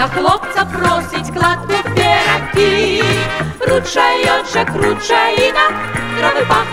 дівчина хлопця просить кладку піраки. Ручайочок, ручаїна, трави пахнуть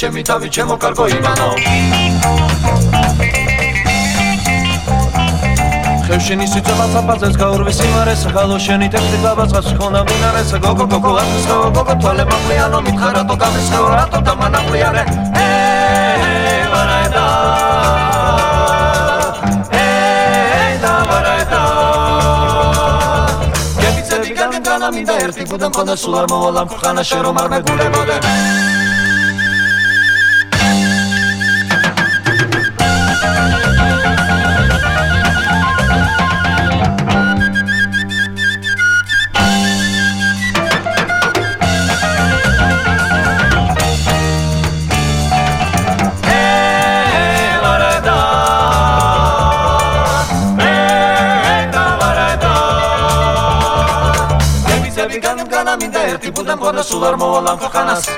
ჩემი თავი ჩემო კარგო ივანო შენი სიცოცხლე საფაზეს გაურვე სიმარე საღალო შენი ტექსტი დაბაცხავს ხონდა მინარე საგოგო გოგო ათსო გოგო თვალე მამლიანო მითხარატო გამისხეო რატო დამანამლიარე ეე ვარაედა მინდა ერთი გუდამ ხონდა სულ არ მოვალამ ხანა შე რომ არ მეგულებოდე. Budem podeszł mołam kochanas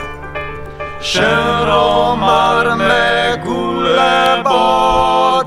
Szeromar me gulebo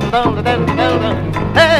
dum dum dum dum dum. Hey.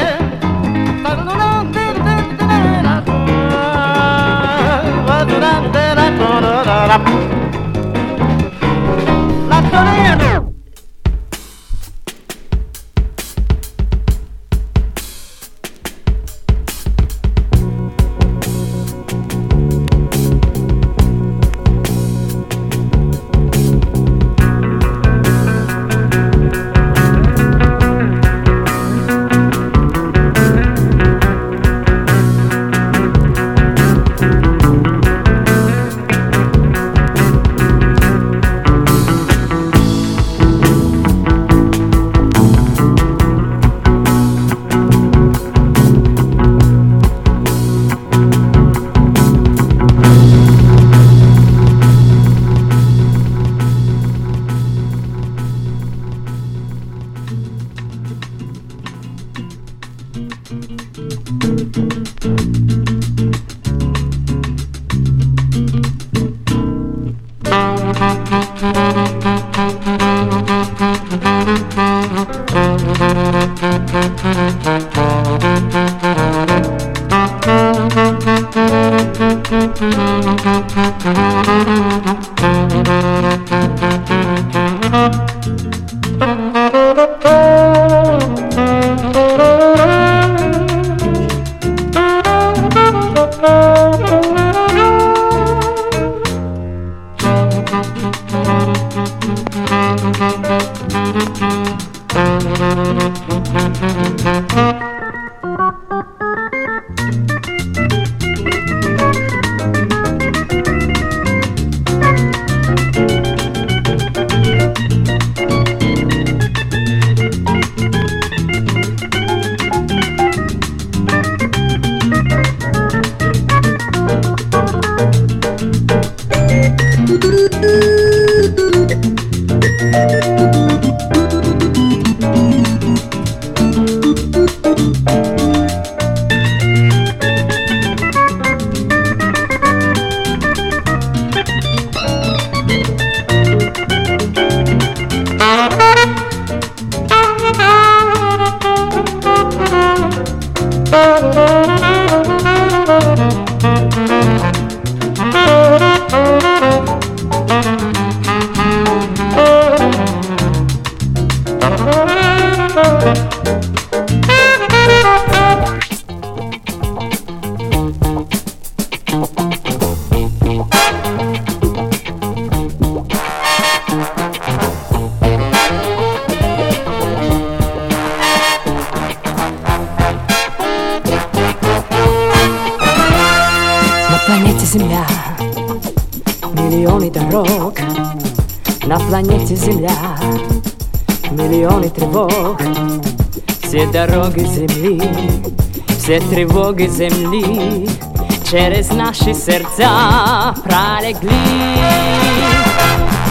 Наши сердца пролегли.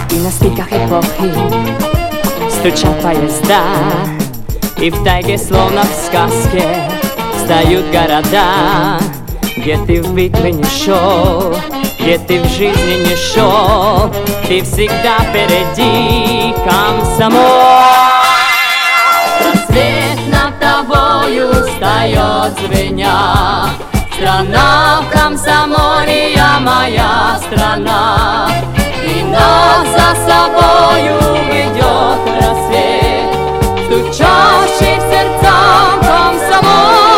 И на стыках эпохи стучат поезда, и в тайге, словно в сказке, встают города, где ты в битве не шел, где ты в жизни не шел, ты всегда впереди, комсомол. Рассвет над тобою встает звеня, Страна в комсомоле, я моя страна, И нас за собою ведет рассвет, Стучащий в сердцам комсомольский.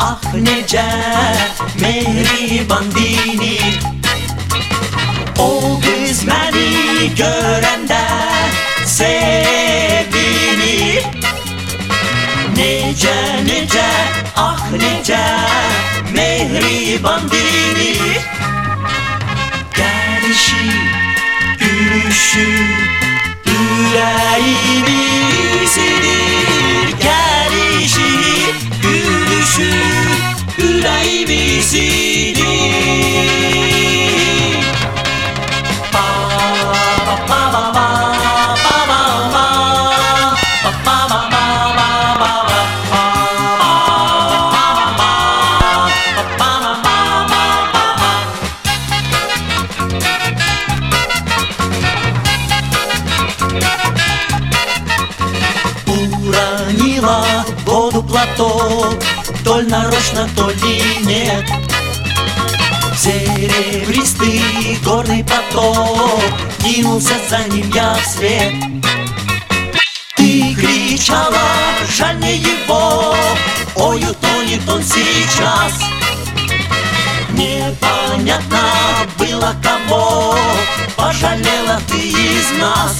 Ah Necef mehriban dini O kız bizmeni görende sevinir Nece nece ah nece mehriban dini Gelişi yürüyüşü yüreğimizidir Gel 週裏 ABC に。Серебристый горный поток Кинулся за ним я вслед. Ты кричала, жаль мне его. Ой, утонет он сейчас. Непонятно было кого. Пожалела ты из нас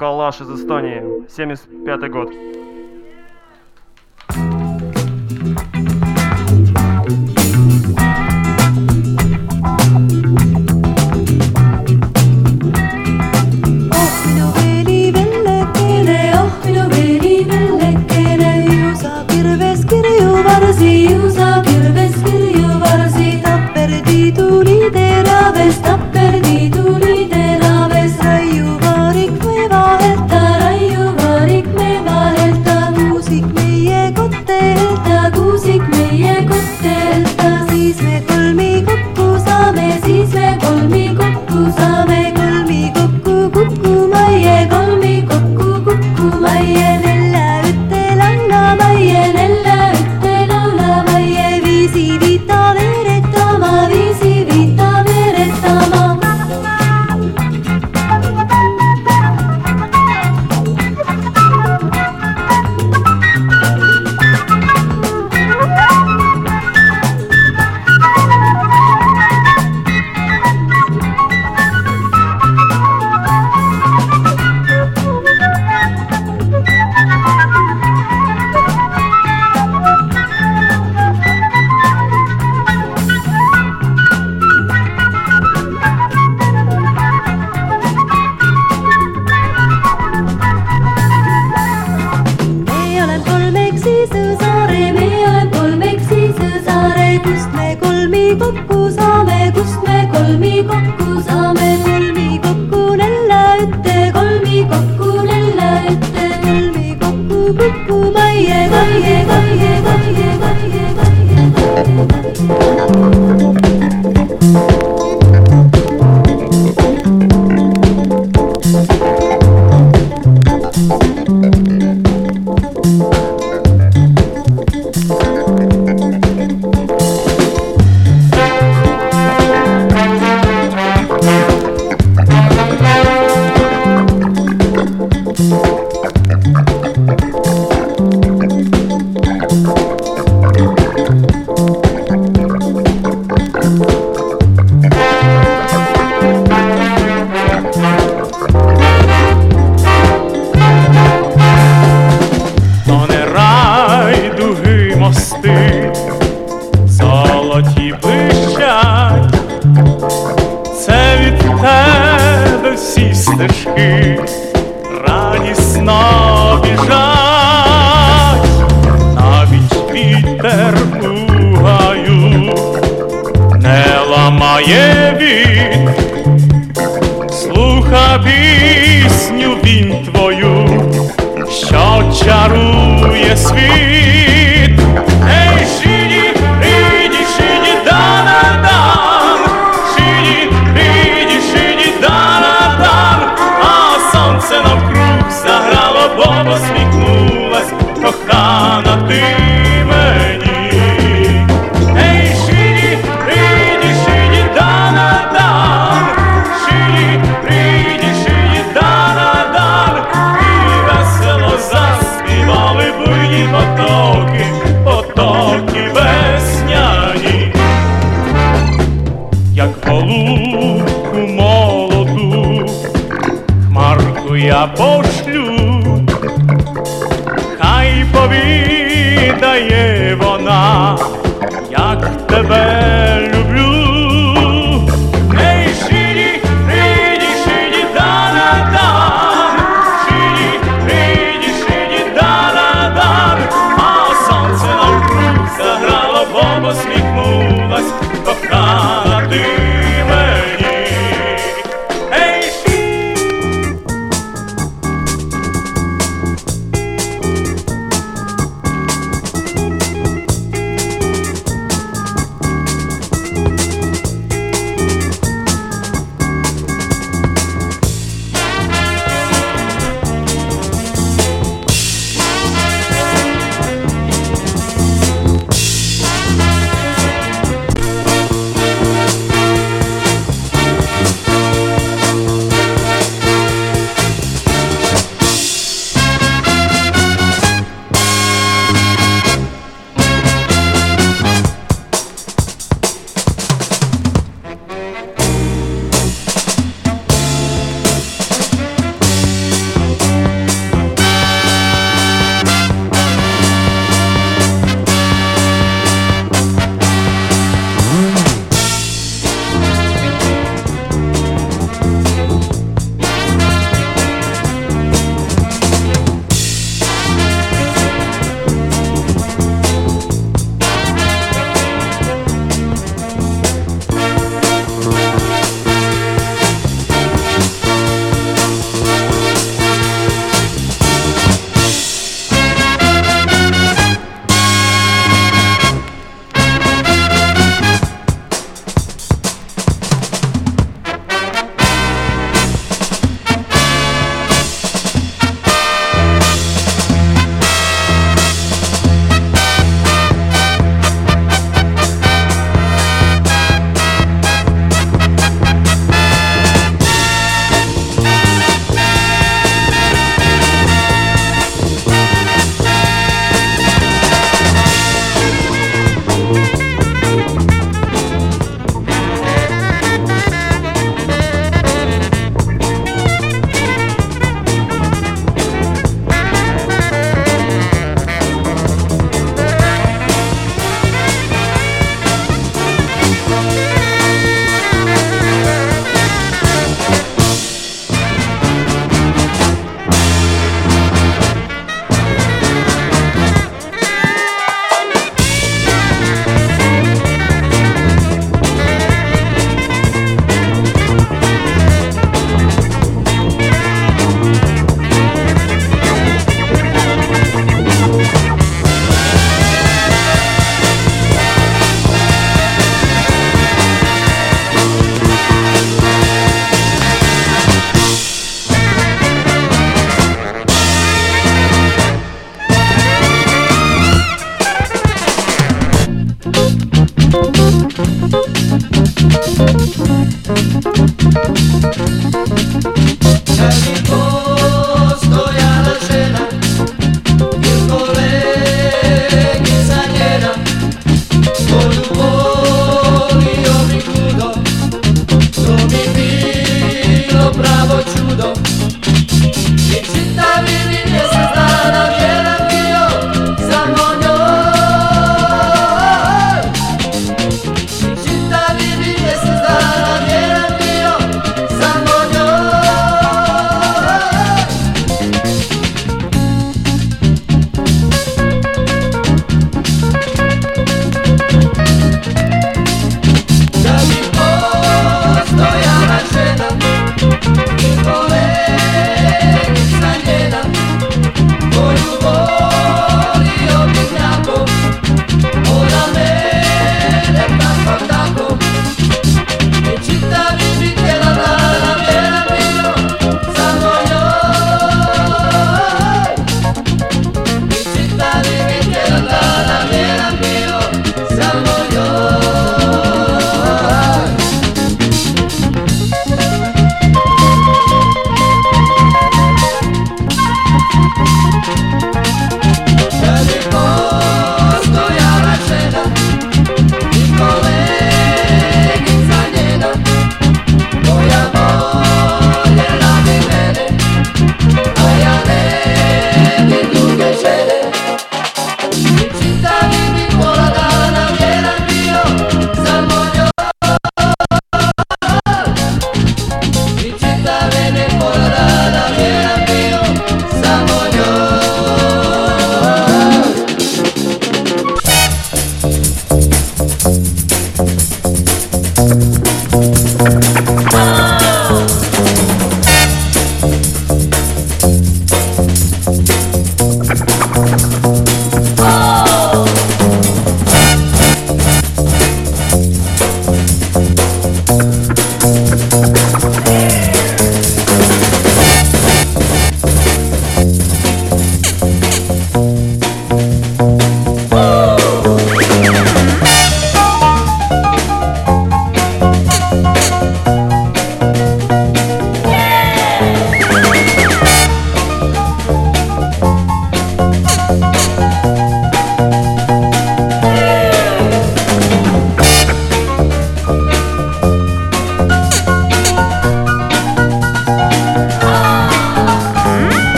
Калаш из Эстонии. 75 год. Boop boop.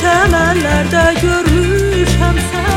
Çəmənlərdə görmüşəm səni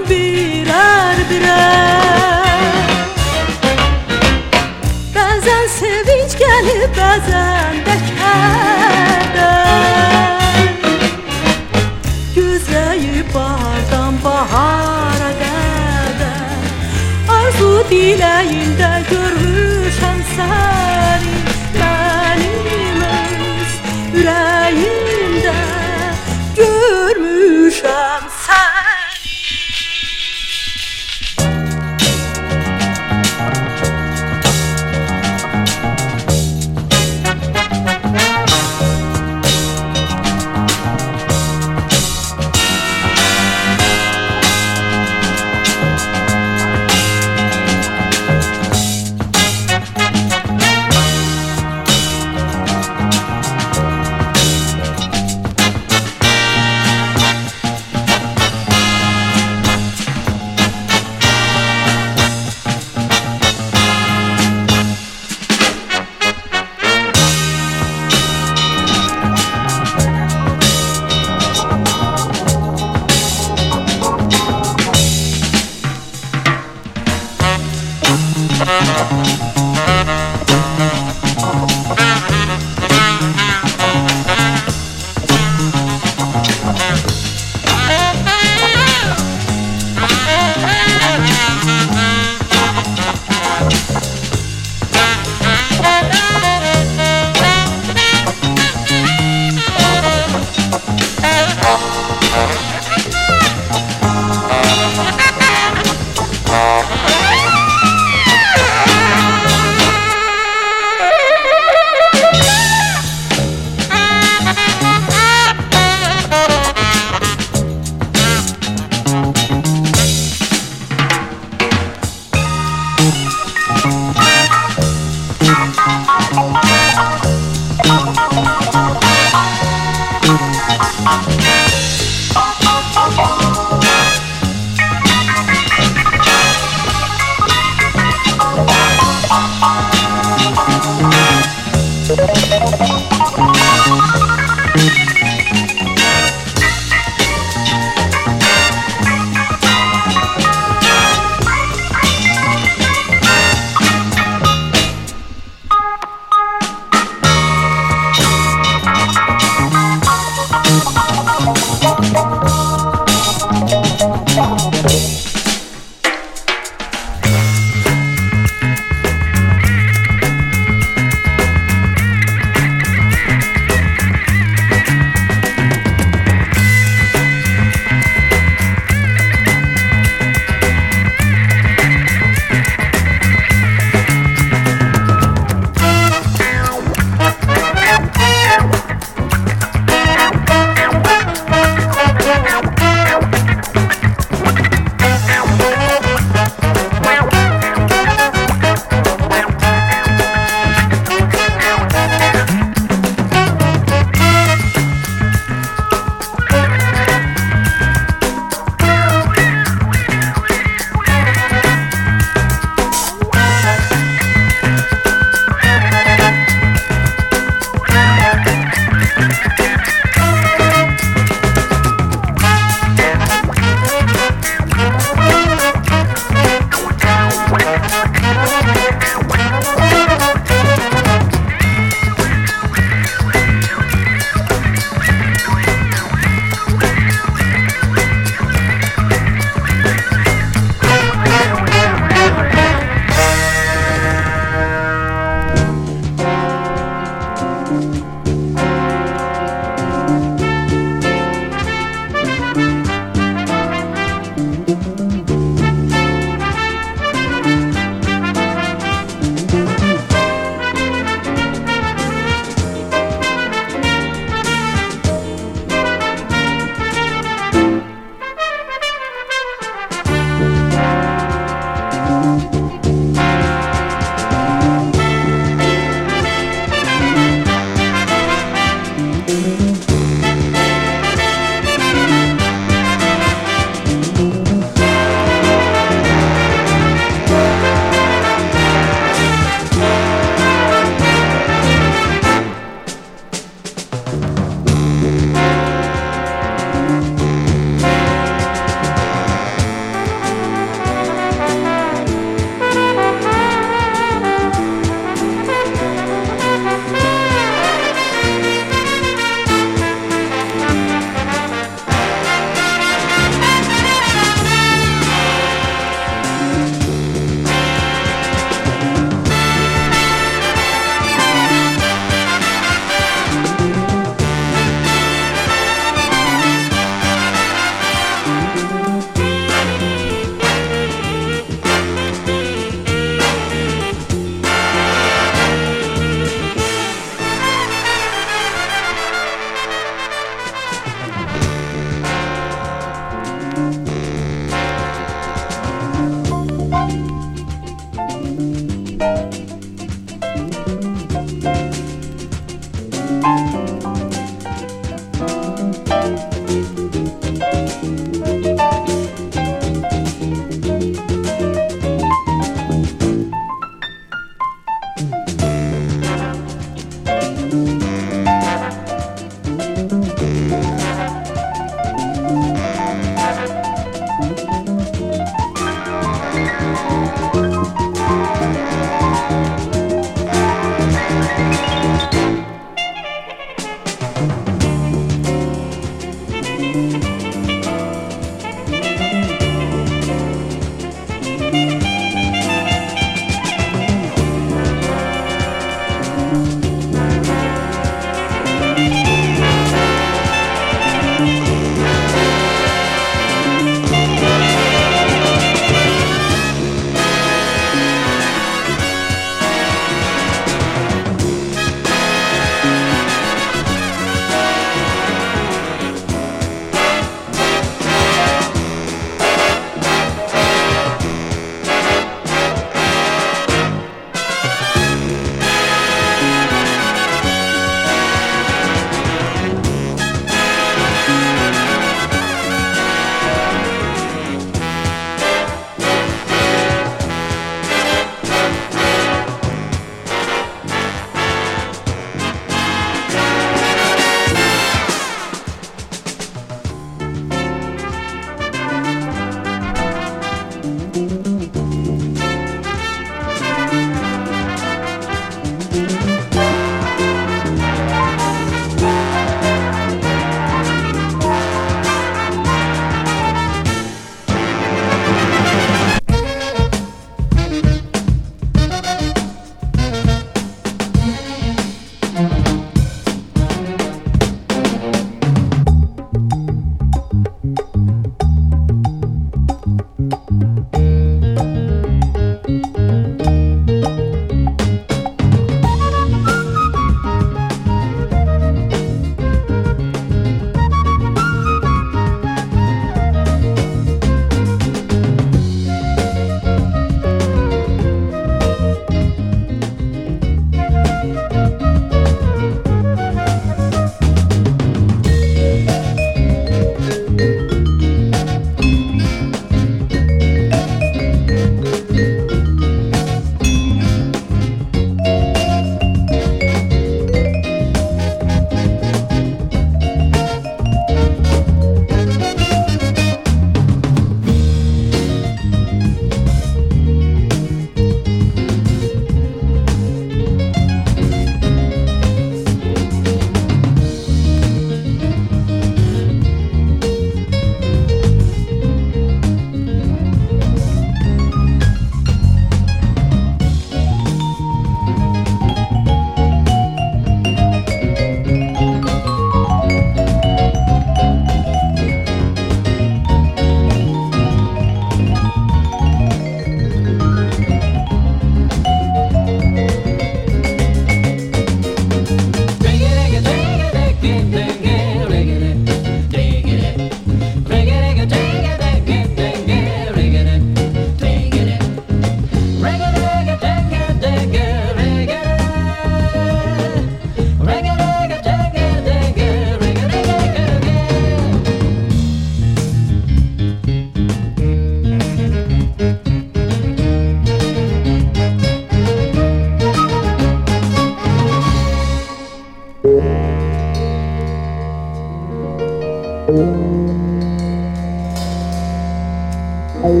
Oh,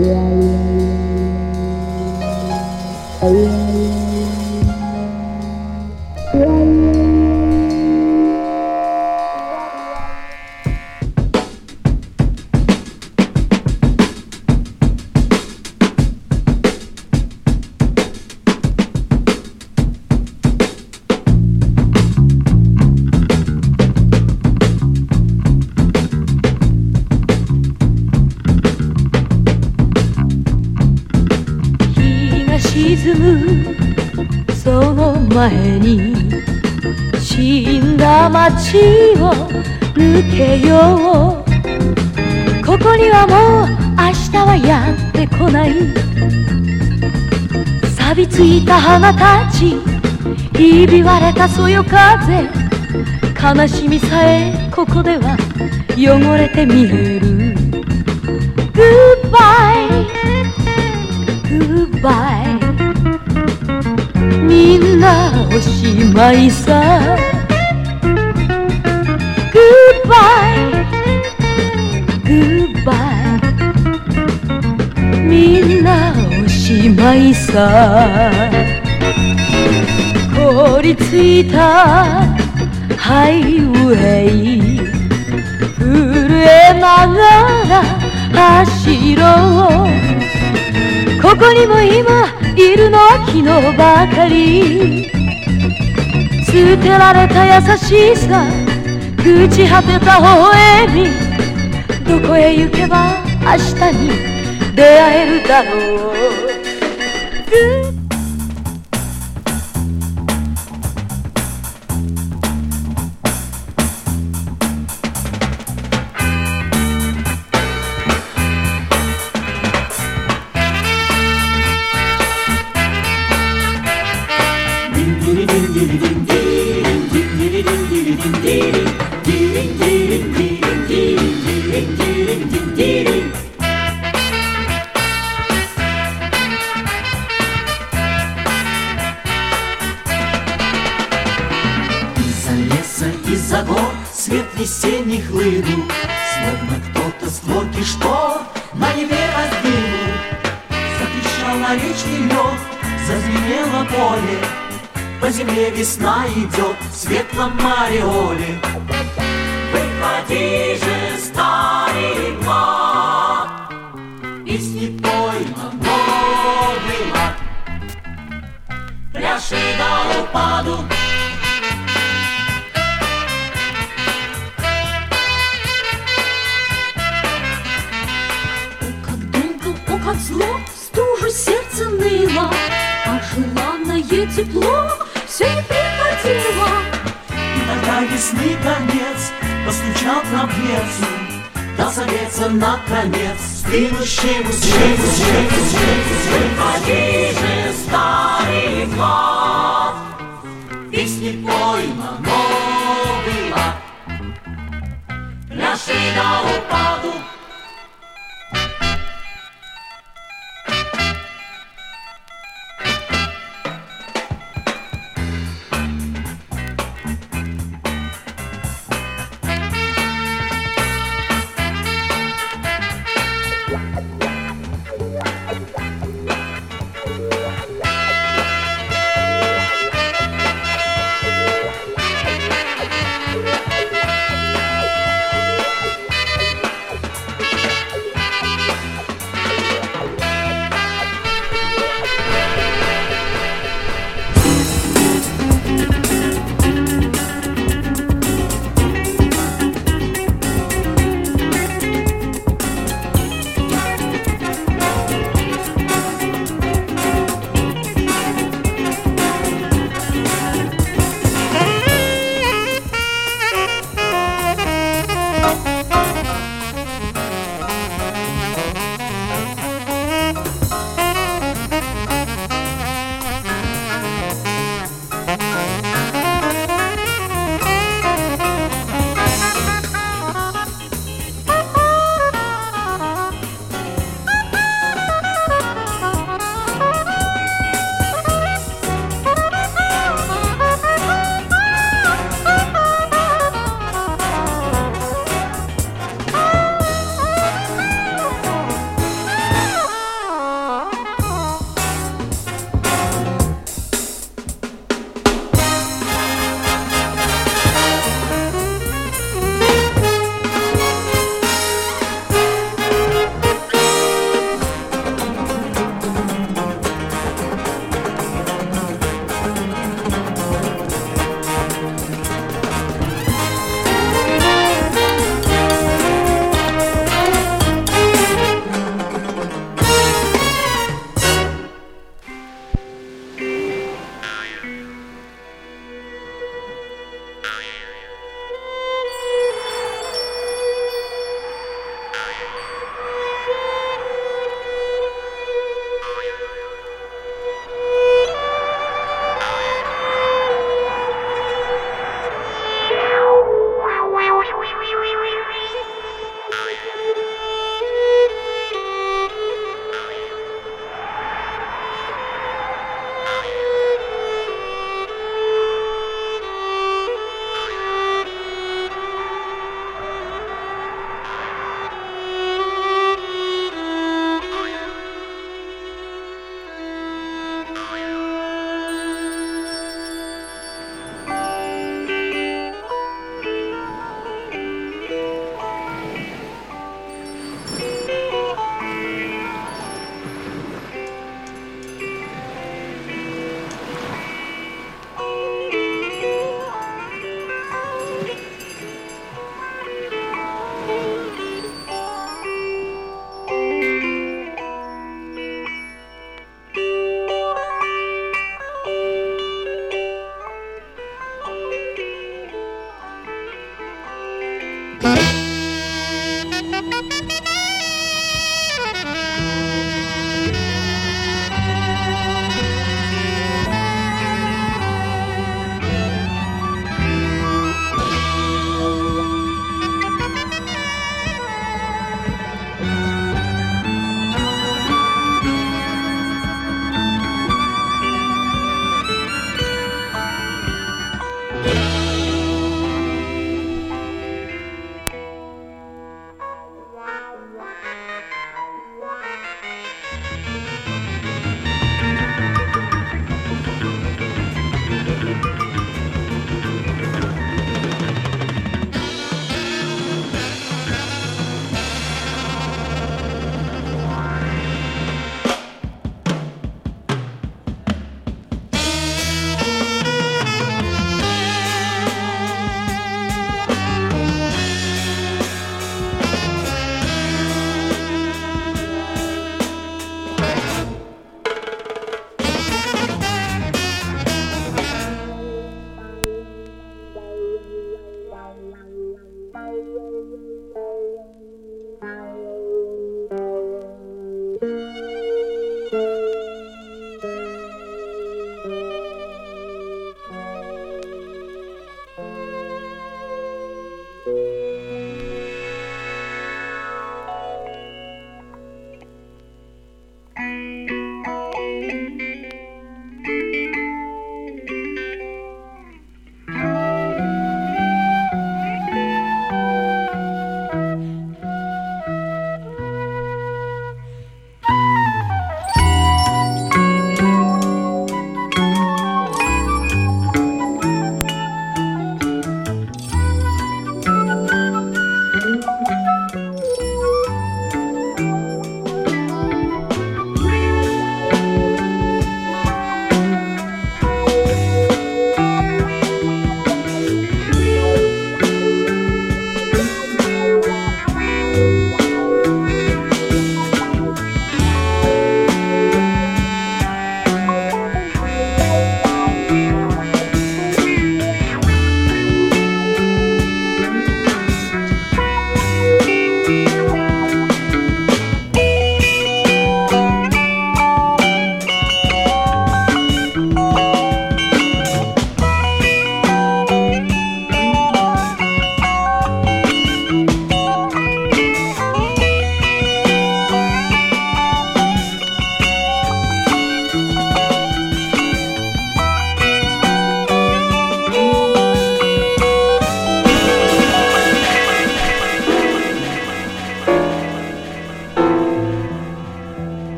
yeah. 花たちひび割れたそよ風悲しみさえここでは汚れて見える。Goodbye Goodbye みんなおしまいさ。Goodbye Goodbye みんなおしまいさ。凍りついたハイウェイ震えながら走ろうここにも今いるのは昨日ばかり捨てられた優しさ朽ち果てた微笑みどこへ行けば明日に出会えるだろう